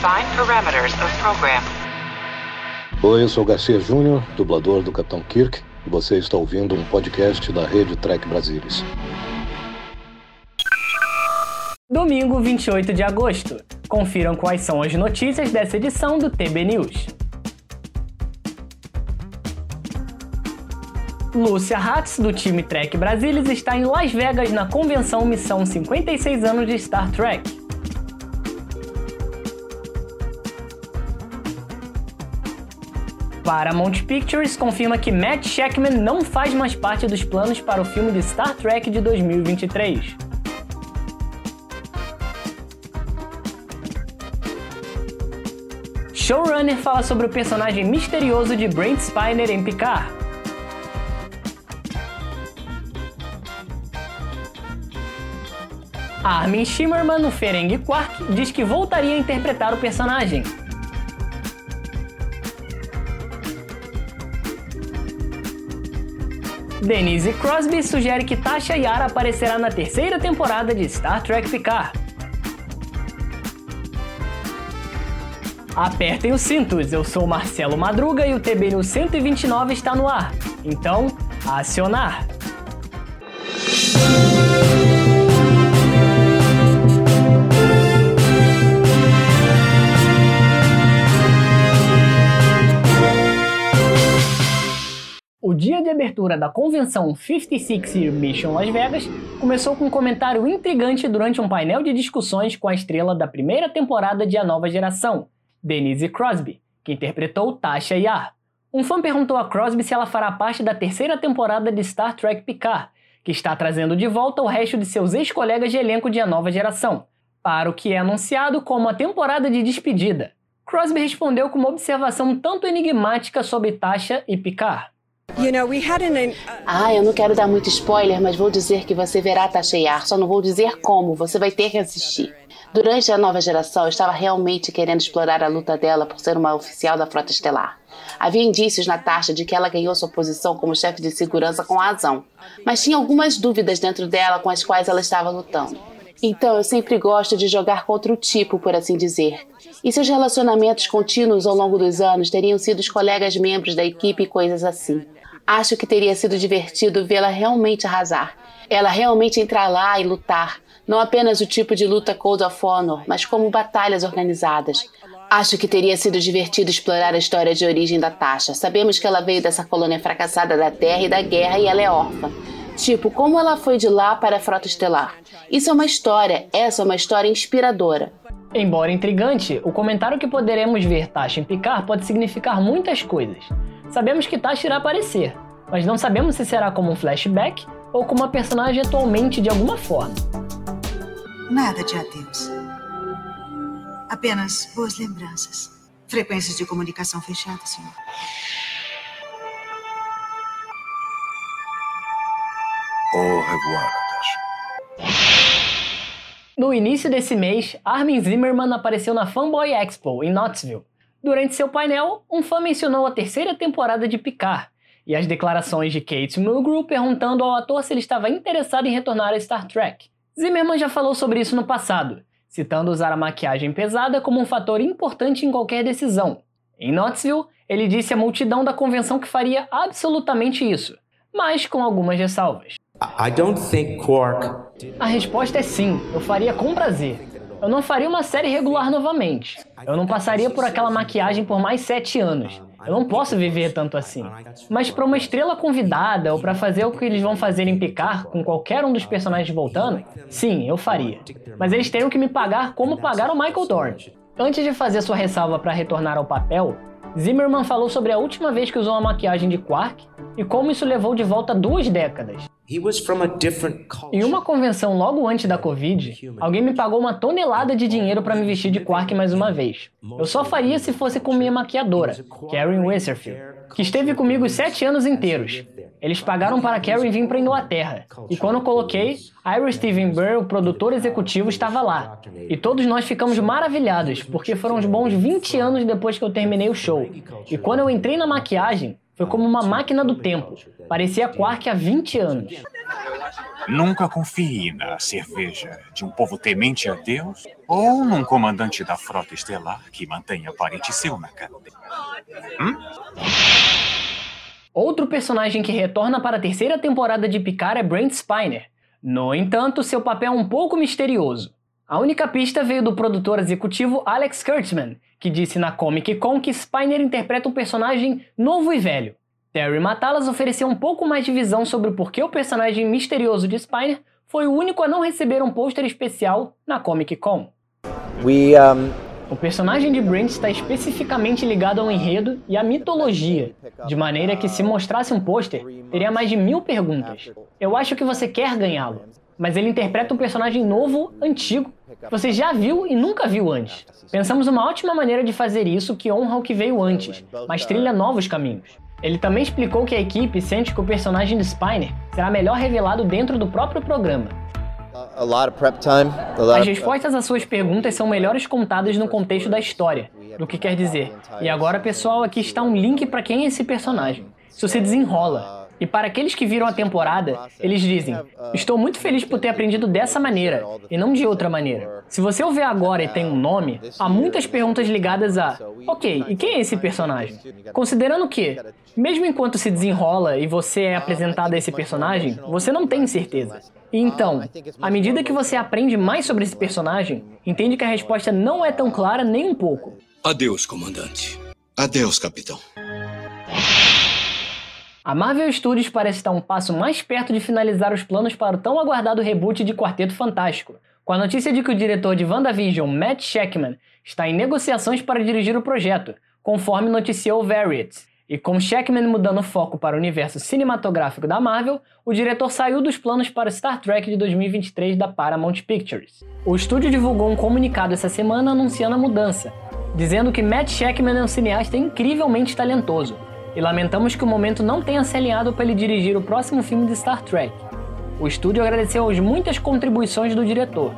Define parameters of program. Oi, eu sou Garcia Júnior, dublador do Capitão Kirk, e você está ouvindo um podcast da Rede Trek Brasilis. Domingo 28 de agosto. Confiram quais são as notícias dessa edição do TB News. Lúcia Hatz, do time Trek Brasilis, está em Las Vegas na convenção Missão 56 anos de Star Trek. Paramount Pictures confirma que Matt Shackman não faz mais parte dos planos para o filme de Star Trek de 2023. Showrunner fala sobre o personagem misterioso de Brent Spiner em Picard. Armin Shimmerman, no Ferengi Quark, diz que voltaria a interpretar o personagem. Denise Crosby sugere que Tasha Yara aparecerá na terceira temporada de Star Trek Picard. Apertem os cintos, eu sou Marcelo Madruga e o TB News 129 está no ar. Então, acionar! Abertura da convenção 56 Year Mission Las Vegas começou com um comentário intrigante durante um painel de discussões com a estrela da primeira temporada de A Nova Geração, Denise Crosby, que interpretou Tasha Yar. Um fã perguntou a Crosby se ela fará parte da terceira temporada de Star Trek Picard, que está trazendo de volta o resto de seus ex-colegas de elenco de A Nova Geração, para o que é anunciado como a temporada de despedida. Crosby respondeu com uma observação tanto enigmática sobre Tasha e Picard. Ah, eu não quero dar muito spoiler, mas vou dizer que você verá Tasha Yar, só não vou dizer como, você vai ter que assistir. Durante a nova geração, eu estava realmente querendo explorar a luta dela por ser uma oficial da Frota Estelar. Havia indícios na taxa de que ela ganhou sua posição como chefe de segurança com razão, mas tinha algumas dúvidas dentro dela com as quais ela estava lutando. Então eu sempre gosto de jogar contra o tipo, por assim dizer. E seus relacionamentos contínuos ao longo dos anos teriam sido os colegas membros da equipe e coisas assim. Acho que teria sido divertido vê-la realmente arrasar. Ela realmente entrar lá e lutar. Não apenas o tipo de luta Code of Honor, mas como batalhas organizadas. Acho que teria sido divertido explorar a história de origem da Tasha. Sabemos que ela veio dessa colônia fracassada da Terra e da Guerra e ela é órfã. Tipo, como ela foi de lá para a Frota Estelar. Isso é uma história, essa é uma história inspiradora. Embora intrigante, o comentário que poderemos ver Tasha em Picard pode significar muitas coisas. Sabemos que Tasha irá aparecer, mas não sabemos se será como um flashback ou como uma personagem atualmente de alguma forma. Nada de adeus. Apenas boas lembranças. Frequências de comunicação fechada, senhor. Au revoir, Natasha. No início desse mês, Armin Zimmerman apareceu na Fanboy Expo, em Knoxville. Durante seu painel, um fã mencionou a terceira temporada de Picard e as declarações de Kate Mulgrew perguntando ao ator se ele estava interessado em retornar a Star Trek. Zimmerman já falou sobre isso no passado, citando usar a maquiagem pesada como um fator importante em qualquer decisão. Em Knoxville, ele disse à multidão da convenção que faria absolutamente isso, mas com algumas ressalvas. I don't think Quark. A resposta é sim, eu faria com prazer. Eu não faria uma série regular novamente. Eu não passaria por aquela maquiagem por mais sete anos. Eu não posso viver tanto assim. Mas para uma estrela convidada ou para fazer o que eles vão fazer em Picard com qualquer um dos personagens voltando, sim, eu faria. Mas eles teriam que me pagar como pagaram Michael Dorn. Antes de fazer sua ressalva para retornar ao papel, Zimmerman falou sobre a última vez que usou uma maquiagem de Quark e como isso levou de volta duas décadas. Em uma convenção logo antes da Covid, alguém me pagou uma tonelada de dinheiro para me vestir de Quark mais uma vez. Eu só faria se fosse com minha maquiadora, Karen Westerfield, que esteve comigo os sete anos inteiros. Eles pagaram para Karen vir para Inglaterra. E quando eu coloquei, Ira Steven Burr, o produtor executivo, estava lá. E todos nós ficamos maravilhados, porque foram uns bons 20 anos depois que eu terminei o show. E quando eu entrei na maquiagem, foi como uma máquina do tempo. Parecia Quark há 20 anos. Nunca confie na cerveja de um povo temente a Deus ou num comandante da frota estelar que mantenha parente seu na cadeia. Hum? Outro personagem que retorna para a terceira temporada de Picard é Brent Spiner. No entanto, seu papel é um pouco misterioso. A única pista veio do produtor executivo Alex Kurtzman, que disse na Comic Con que Spiner interpreta um personagem novo e velho. Terry Matalas ofereceu um pouco mais de visão sobre por que o personagem misterioso de Spiner foi o único a não receber um pôster especial na Comic Con. We, um... O personagem de Brent está especificamente ligado ao enredo e à mitologia, de maneira que se mostrasse um pôster, teria mais de mil perguntas. Eu acho que você quer ganhá-lo, mas ele interpreta um personagem novo, antigo, você já viu e nunca viu antes. Pensamos uma ótima maneira de fazer isso que honra o que veio antes, mas trilha novos caminhos. Ele também explicou que a equipe sente que o personagem de Spiner será melhor revelado dentro do próprio programa. As respostas às suas perguntas são melhores contadas no contexto da história, do que quer dizer. E agora, pessoal, aqui está um link para quem é esse personagem. Isso se desenrola. E para aqueles que viram a temporada, eles dizem: Estou muito feliz por ter aprendido dessa maneira e não de outra maneira. Se você o vê agora e tem um nome, há muitas perguntas ligadas a: Ok, e quem é esse personagem? Considerando que, mesmo enquanto se desenrola e você é apresentado a esse personagem, você não tem certeza. E então, à medida que você aprende mais sobre esse personagem, entende que a resposta não é tão clara nem um pouco. Adeus, comandante. Adeus, capitão. A Marvel Studios parece estar um passo mais perto de finalizar os planos para o tão aguardado reboot de Quarteto Fantástico, com a notícia de que o diretor de WandaVision, Matt Shakman, está em negociações para dirigir o projeto, conforme noticiou Variety. E com Shakman mudando o foco para o universo cinematográfico da Marvel, o diretor saiu dos planos para Star Trek de 2023 da Paramount Pictures. O estúdio divulgou um comunicado essa semana anunciando a mudança, dizendo que Matt Shakman é um cineasta incrivelmente talentoso, e lamentamos que o momento não tenha se alinhado para ele dirigir o próximo filme de Star Trek. O estúdio agradeceu as muitas contribuições do diretor,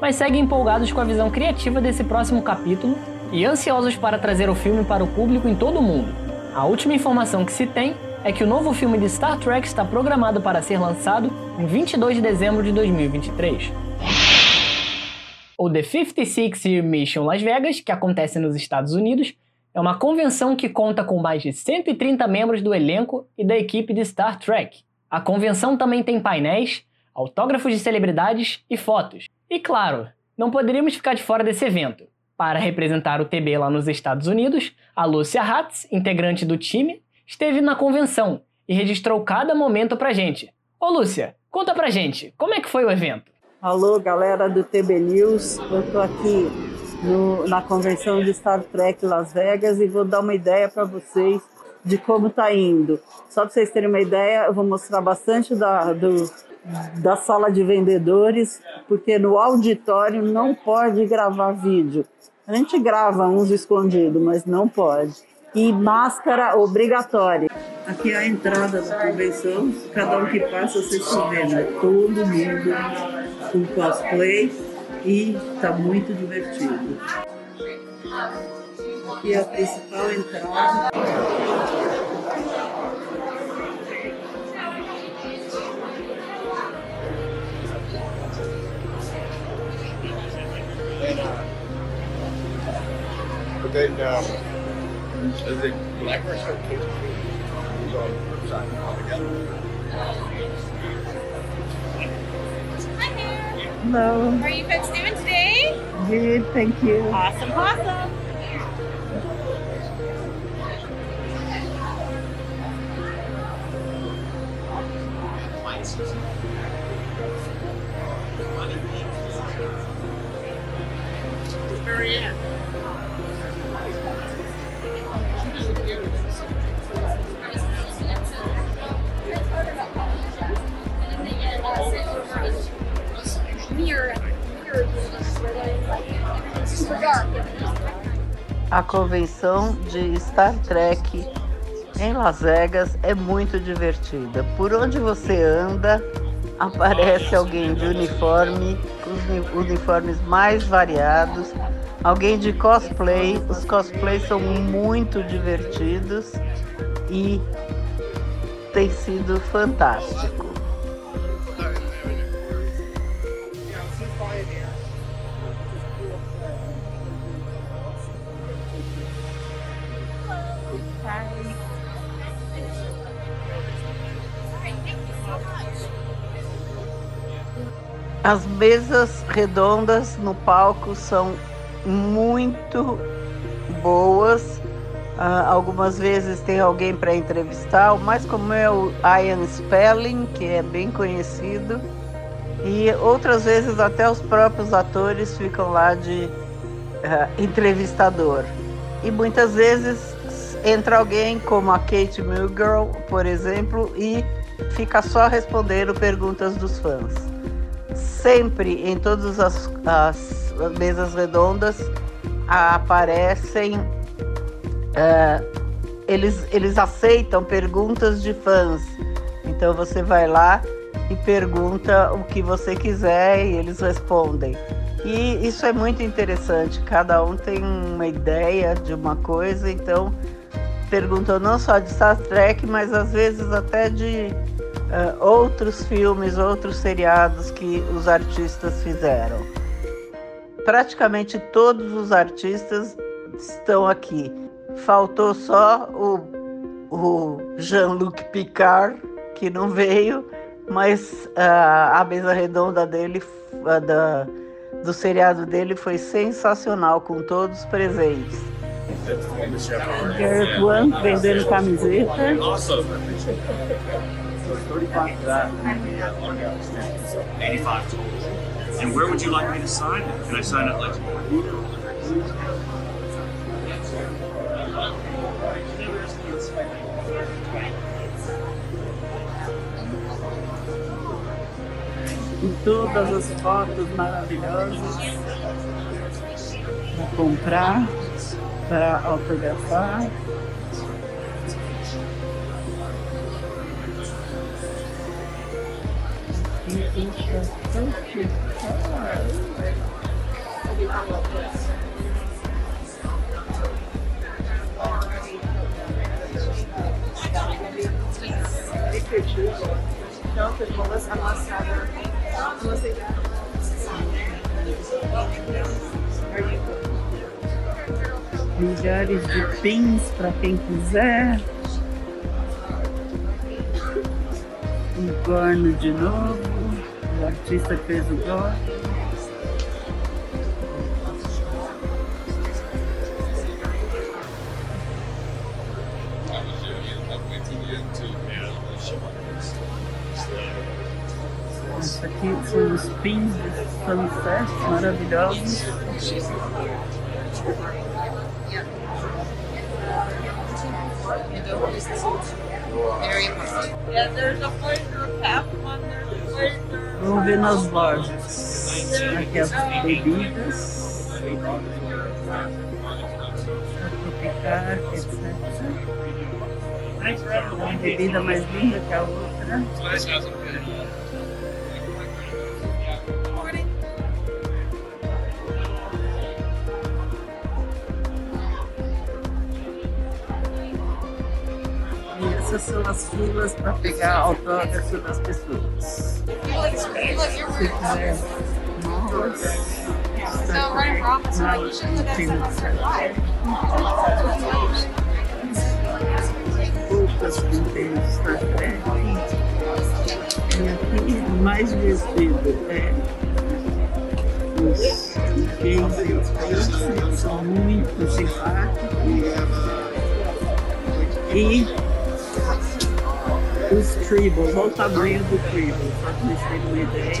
mas segue empolgados com a visão criativa desse próximo capítulo e ansiosos para trazer o filme para o público em todo o mundo. A última informação que se tem é que o novo filme de Star Trek está programado para ser lançado em 22 de dezembro de 2023. O The 56 Year Mission Las Vegas, que acontece nos Estados Unidos, é uma convenção que conta com mais de 130 membros do elenco e da equipe de Star Trek. A convenção também tem painéis, autógrafos de celebridades e fotos. E claro, não poderíamos ficar de fora desse evento. Para representar o TB lá nos Estados Unidos, a Lucia Hatz, integrante do time, esteve na convenção e registrou cada momento pra gente. Ô Lúcia, conta pra gente, como é que foi o evento? Alô, galera do TB News, eu tô aqui no, na convenção de Star Trek Las Vegas e vou dar uma ideia para vocês de como está indo. Só para vocês terem uma ideia, eu vou mostrar bastante da, do, da sala de vendedores, porque no auditório não pode gravar vídeo. A gente grava uns escondidos, mas não pode. E máscara obrigatória. Aqui é a entrada da convenção, cada um que passa, vocês estão vendo, é todo mundo com cosplay e está muito divertido. Aqui é a principal entrada. But then, um, is it Blackbird or Cage on side together? Hello. How are you folks doing today? Good, thank you. Awesome, awesome. Very end. A convenção de Star Trek em Las Vegas é muito divertida. Por onde você anda, aparece alguém de uniforme, os uniformes mais variados, alguém de cosplay. Os cosplays são muito divertidos e tem sido fantástico. As mesas redondas no palco são muito boas. Uh, algumas vezes tem alguém para entrevistar, o mais comum é o Ian Spelling, que é bem conhecido, e outras vezes até os próprios atores ficam lá de uh, entrevistador. E muitas vezes entra alguém como a Kate Mulgrew, por exemplo, e fica só respondendo perguntas dos fãs. Sempre em todas as, as mesas redondas aparecem. Uh, eles, eles aceitam perguntas de fãs. Então você vai lá e pergunta o que você quiser e eles respondem. E isso é muito interessante, cada um tem uma ideia de uma coisa, então perguntam não só de Star Trek, mas às vezes até de uh, outros filmes, outros seriados que os artistas fizeram. Praticamente todos os artistas estão aqui. Faltou só o, o Jean-Luc Picard, que não veio, mas uh, a mesa redonda dele, uh, da, do seriado dele, foi sensacional, com todos presentes. Garrett One vendendo camiseta. Eighty-five total. And where would you like me to sign it? Can I sign it todas as fotos maravilhosas para comprar, para autografar. Milhares de pins para quem quiser. Um corno de novo. O artista que fez o corno. Isso aqui são os pins de sunset maravilhosos. Vamos ver nas lojas. Aqui as bebidas. Tropicar, etc. Uma bebida mais linda que a outra. Essas são as filas para pegar autógrafo das pessoas. Se quiser novas, roupas que tem no Star Trek. E aqui o mais divertido é os são muito simpáticos. E os tribbles, olha o tamanho do tribble, só terem uma ideia.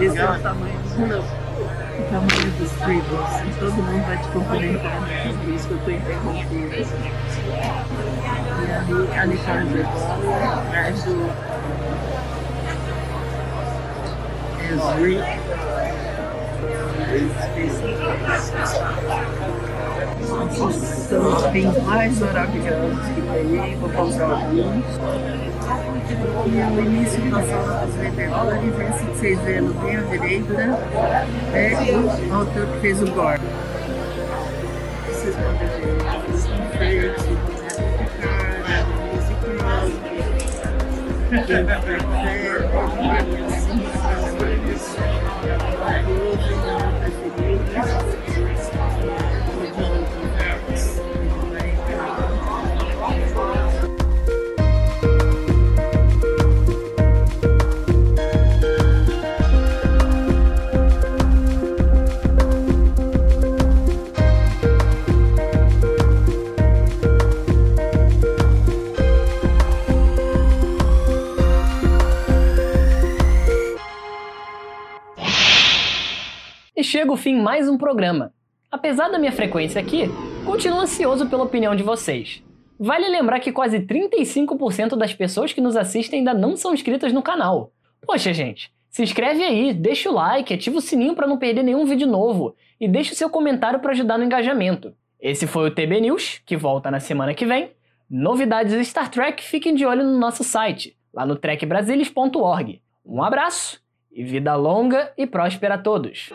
Esse é o tamanho do, o tamanho dos tribbles. E todo mundo vai te cumprimentar, por isso que eu estou interrompendo. E ali, ali está o Bola, atrás do os pins mais maravilhosos que tem, vou comprar alguns. E o início da sala dos vendedores, esse que vocês vendo bem à direita, é o autor que fez o Gore. Vocês podem ver os enfeites, chega o fim mais um programa. Apesar da minha frequência aqui, continuo ansioso pela opinião de vocês. Vale lembrar que quase 35% das pessoas que nos assistem ainda não são inscritas no canal. Poxa, gente, se inscreve aí, deixa o like, ativa o sininho para não perder nenhum vídeo novo e deixa o seu comentário para ajudar no engajamento. Esse foi o TB News, que volta na semana que vem. Novidades Star Trek, fiquem de olho no nosso site, lá no trekbrasilis.org. Um abraço e vida longa e próspera a todos!